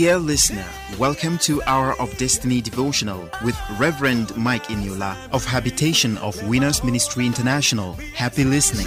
Dear listener, welcome to Hour of Destiny devotional with Reverend Mike Eniola of Habitation of Winners Ministry International. Happy listening.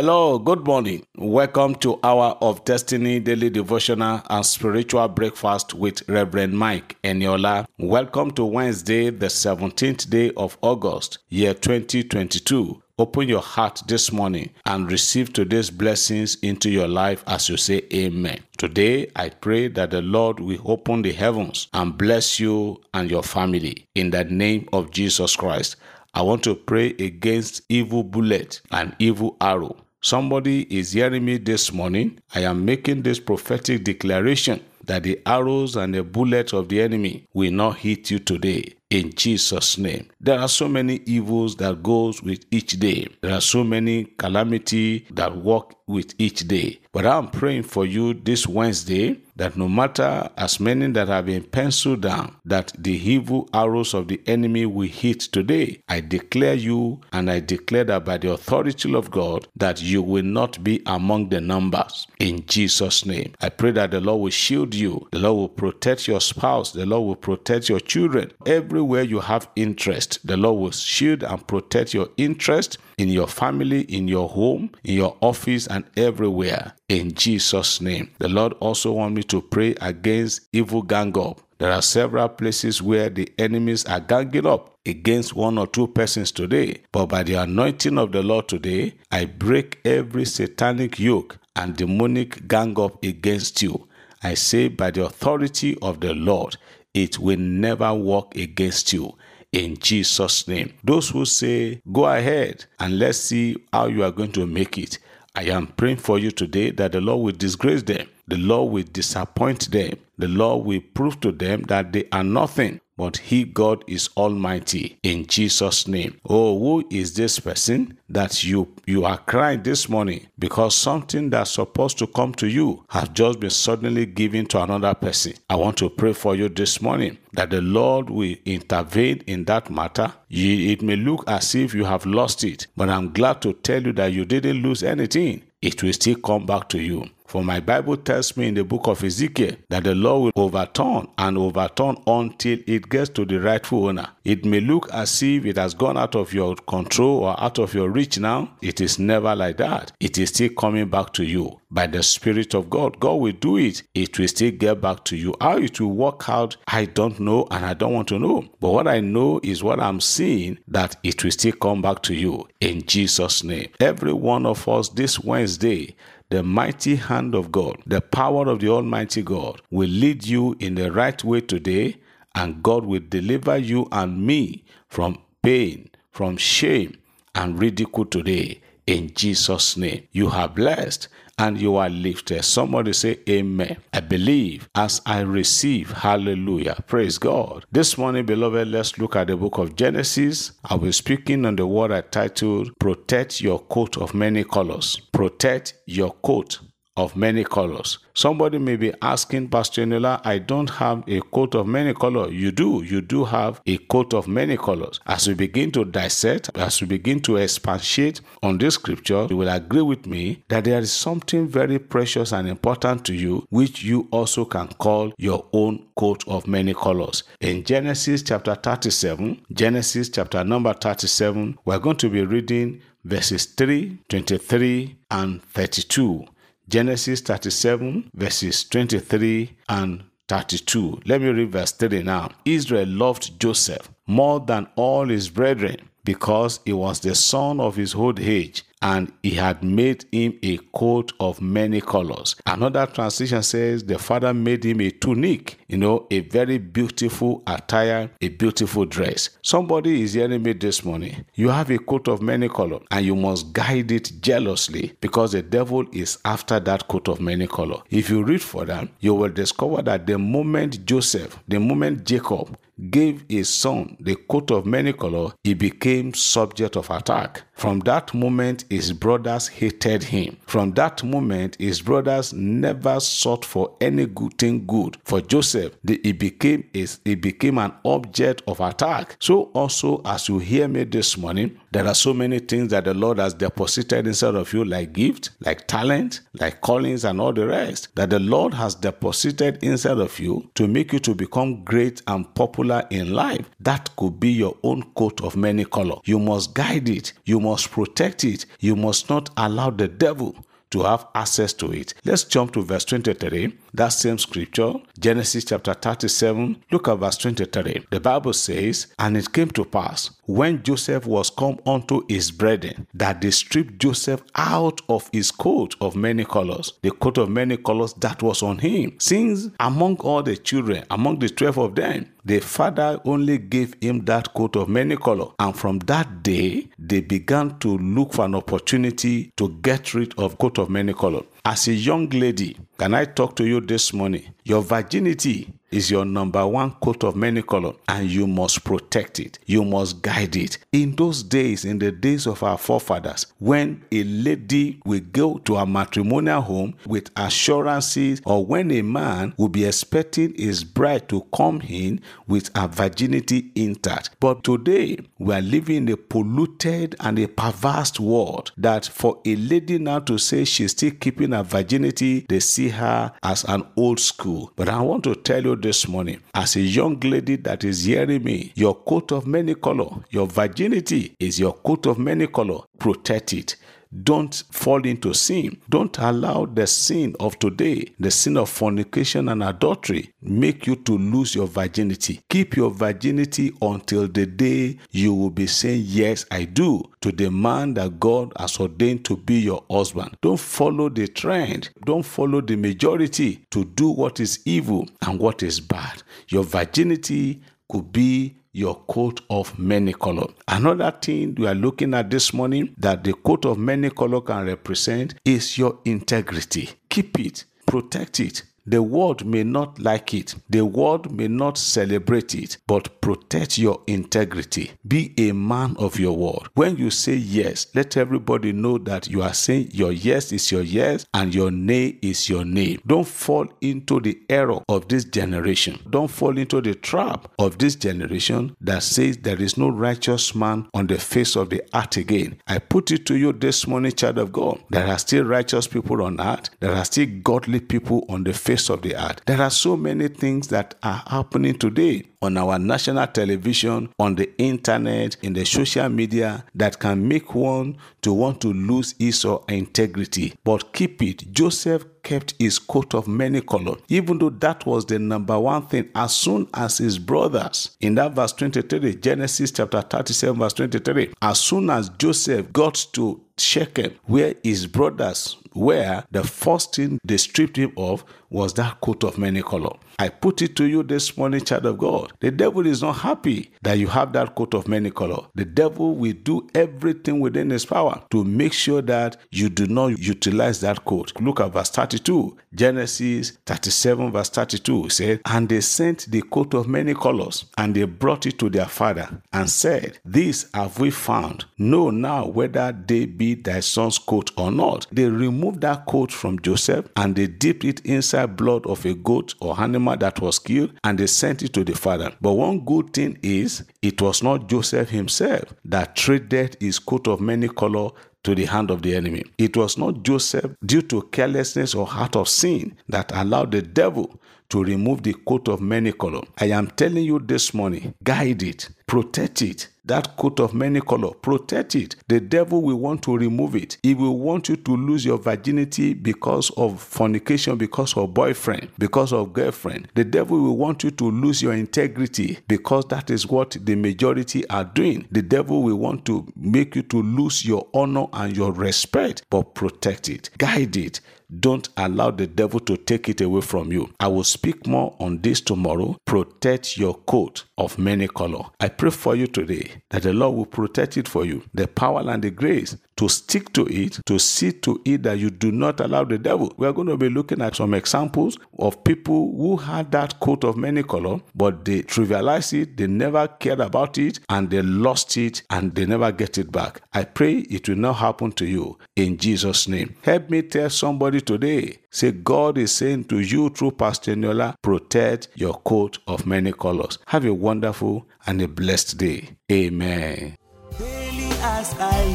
Hello, good morning. Welcome to Hour of Destiny Daily Devotional and Spiritual Breakfast with Reverend Mike Eniola. Welcome to Wednesday, the 17th day of August, year 2022. Open your heart this morning and receive today's blessings into your life as you say Amen. Today, I pray that the Lord will open the heavens and bless you and your family in the name of Jesus Christ. I want to pray against evil bullet and evil arrow. Somebody is hearing me this morning. I am making this prophetic declaration that the arrows and the bullets of the enemy will not hit you today in Jesus name. There are so many evils that goes with each day. There are so many calamity that walk with each day. But I'm praying for you this Wednesday that no matter as many that have been penciled down, that the evil arrows of the enemy will hit today. I declare you and I declare that by the authority of God that you will not be among the numbers in Jesus name. I pray that the Lord will shield you. The Lord will protect your spouse. The Lord will protect your children. Everywhere you have interest, the Lord will shield and protect your interest in your family, in your home, in your office, and everywhere. In Jesus' name. The Lord also want me to pray against evil gang up. There are several places where the enemies are ganging up against one or two persons today. But by the anointing of the Lord today, I break every satanic yoke and demonic gang up against you. I say by the authority of the Lord, it will never work against you in Jesus' name. Those who say, Go ahead and let's see how you are going to make it. I am praying for you today that the Lord will disgrace them, the Lord will disappoint them, the Lord will prove to them that they are nothing. But he, God, is almighty in Jesus' name. Oh, who is this person that you you are crying this morning because something that's supposed to come to you has just been suddenly given to another person? I want to pray for you this morning that the Lord will intervene in that matter. It may look as if you have lost it, but I'm glad to tell you that you didn't lose anything. It will still come back to you. For my Bible tells me in the book of Ezekiel that the Lord will overturn and overturn until it gets to the rightful owner. It may look as if it has gone out of your control or out of your reach now. It is never like that. It is still coming back to you by the Spirit of God. God will do it. It will still get back to you. How it will work out, I don't know and I don't want to know. But what I know is what I'm seeing that it will still come back to you in Jesus' name. Every one of us this Wednesday, the mighty hand of God, the power of the Almighty God will lead you in the right way today, and God will deliver you and me from pain, from shame, and ridicule today. In Jesus' name, you are blessed and you are lifted. Somebody say, Amen. I believe as I receive. Hallelujah. Praise God. This morning, beloved, let's look at the book of Genesis. I will be speaking on the word I titled, Protect Your Coat of Many Colors. Protect your coat of many colors. Somebody may be asking, Pastor Eniola, I don't have a coat of many colors. You do. You do have a coat of many colors. As we begin to dissect, as we begin to expatiate on this scripture, you will agree with me that there is something very precious and important to you, which you also can call your own coat of many colors. In Genesis chapter 37, Genesis chapter number 37, we're going to be reading verses 3, 23, and 32. Genesis 37, verses 23 and 32. Let me read verse 3 now. Israel loved Joseph more than all his brethren because he was the son of his old age and he had made him a coat of many colors. Another translation says the father made him a tunic, you know, a very beautiful attire, a beautiful dress. Somebody is hearing me this morning. You have a coat of many colors and you must guide it jealously because the devil is after that coat of many colors. If you read further, you will discover that the moment Joseph, the moment Jacob gave his son the coat of many colors, he became subject of attack. From that moment, his brothers hated him. From that moment, his brothers never sought for any good thing good for Joseph. The, he became he became an object of attack. So also, as you hear me this morning, there are so many things that the Lord has deposited inside of you, like gift, like talent, like callings, and all the rest, that the Lord has deposited inside of you to make you to become great and popular in life. That could be your own coat of many colors. You must guide it, you must protect it, you must not allow the devil to have access to it. Let's jump to verse 23. That same scripture, Genesis chapter 37, look at verse 23. The Bible says, And it came to pass, when Joseph was come unto his brethren, that they stripped Joseph out of his coat of many colors, the coat of many colors that was on him. Since among all the children, among the twelve of them, the father only gave him that coat of many colors. And from that day, they began to look for an opportunity to get rid of coat of many colors. As a young lady, can I talk to you this morning? Your virginity is your number one coat of many colors, and you must protect it. You must guide it. In those days, in the days of our forefathers, when a lady will go to a matrimonial home with assurances, or when a man will be expecting his bride to come in with a virginity intact. But today, we are living in a polluted and a perverse world that for a lady now to say she's still keeping her virginity, they see her as an old school. But I want to tell you this morning, as a young lady that is hearing me, your coat of many color, your virginity is your coat of many color. Protect it. Don't fall into sin. Don't allow the sin of today, the sin of fornication and adultery, make you to lose your virginity. Keep your virginity until the day you will be saying, Yes, I do, to the man that God has ordained to be your husband. Don't follow the trend. Don't follow the majority to do what is evil and what is bad. Your virginity could be your coat of many color. Another thing we are looking at this morning that the coat of many color can represent is your integrity. Keep it, protect it, the world may not like it, the world may not celebrate it, but protect your integrity. Be a man of your word. When you say yes, let everybody know that you are saying your yes is your yes and your nay is your nay. Don't fall into the error of this generation. Don't fall into the trap of this generation that says there is no righteous man on the face of the earth again. I put it to you this morning, child of God. There are still righteous people on earth, there are still godly people on the face of the earth. There are so many things that are happening today on our national television, on the internet, in the social media that can make one to want to lose his or integrity. But keep it. Joseph kept his coat of many colors, even though that was the number one thing. As soon as his brothers, in that verse 23, Genesis chapter 37, verse 23, as soon as Joseph got to Shechem, where his brothers were, the first thing they stripped him of was that coat of many color. I put it to you this morning, child of God. The devil is not happy that you have that coat of many color. The devil will do everything within his power to make sure that you do not utilize that coat. Look at verse 32. Genesis 37, verse 32 said, And they sent the coat of many colors, and they brought it to their father, and said, This have we found. Know now whether they be thy son's coat or not. They removed that coat from Joseph, and they dipped it inside blood of a goat or animal that was killed, and they sent it to the father. But one good thing is, it was not Joseph himself that traded his coat of many color to the hand of the enemy. It was not Joseph, due to carelessness or heart of sin, that allowed the devil to remove the coat of many color. I am telling you this morning, guide it, protect it. That coat of many color, protect it. The devil will want to remove it. He will want you to lose your virginity because of fornication, because of boyfriend, because of girlfriend. The devil will want you to lose your integrity because that is what the majority are doing. The devil will want to make you to lose your honor and your respect, but protect it, guide it. Don't allow the devil to take it away from you. I will speak more on this tomorrow. Protect your coat of many color. I pray for you today that the Lord will protect it for you. The power and the grace to stick to it, to see to it that you do not allow the devil. We are going to be looking at some examples of people who had that coat of many color, but they trivialized it, they never cared about it, and they lost it and they never get it back. I pray it will not happen to you in Jesus' name. Help me tell somebody today. Say, God is saying to you through Pastor Eniola, protect your coat of many colors. Have a wonderful and a blessed day. Amen. Daily as I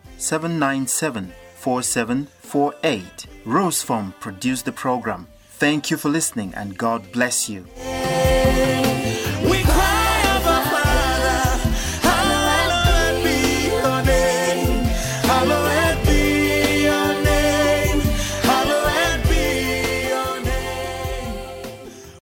797 4748. Rose Farm produced the program. Thank you for listening and God bless you.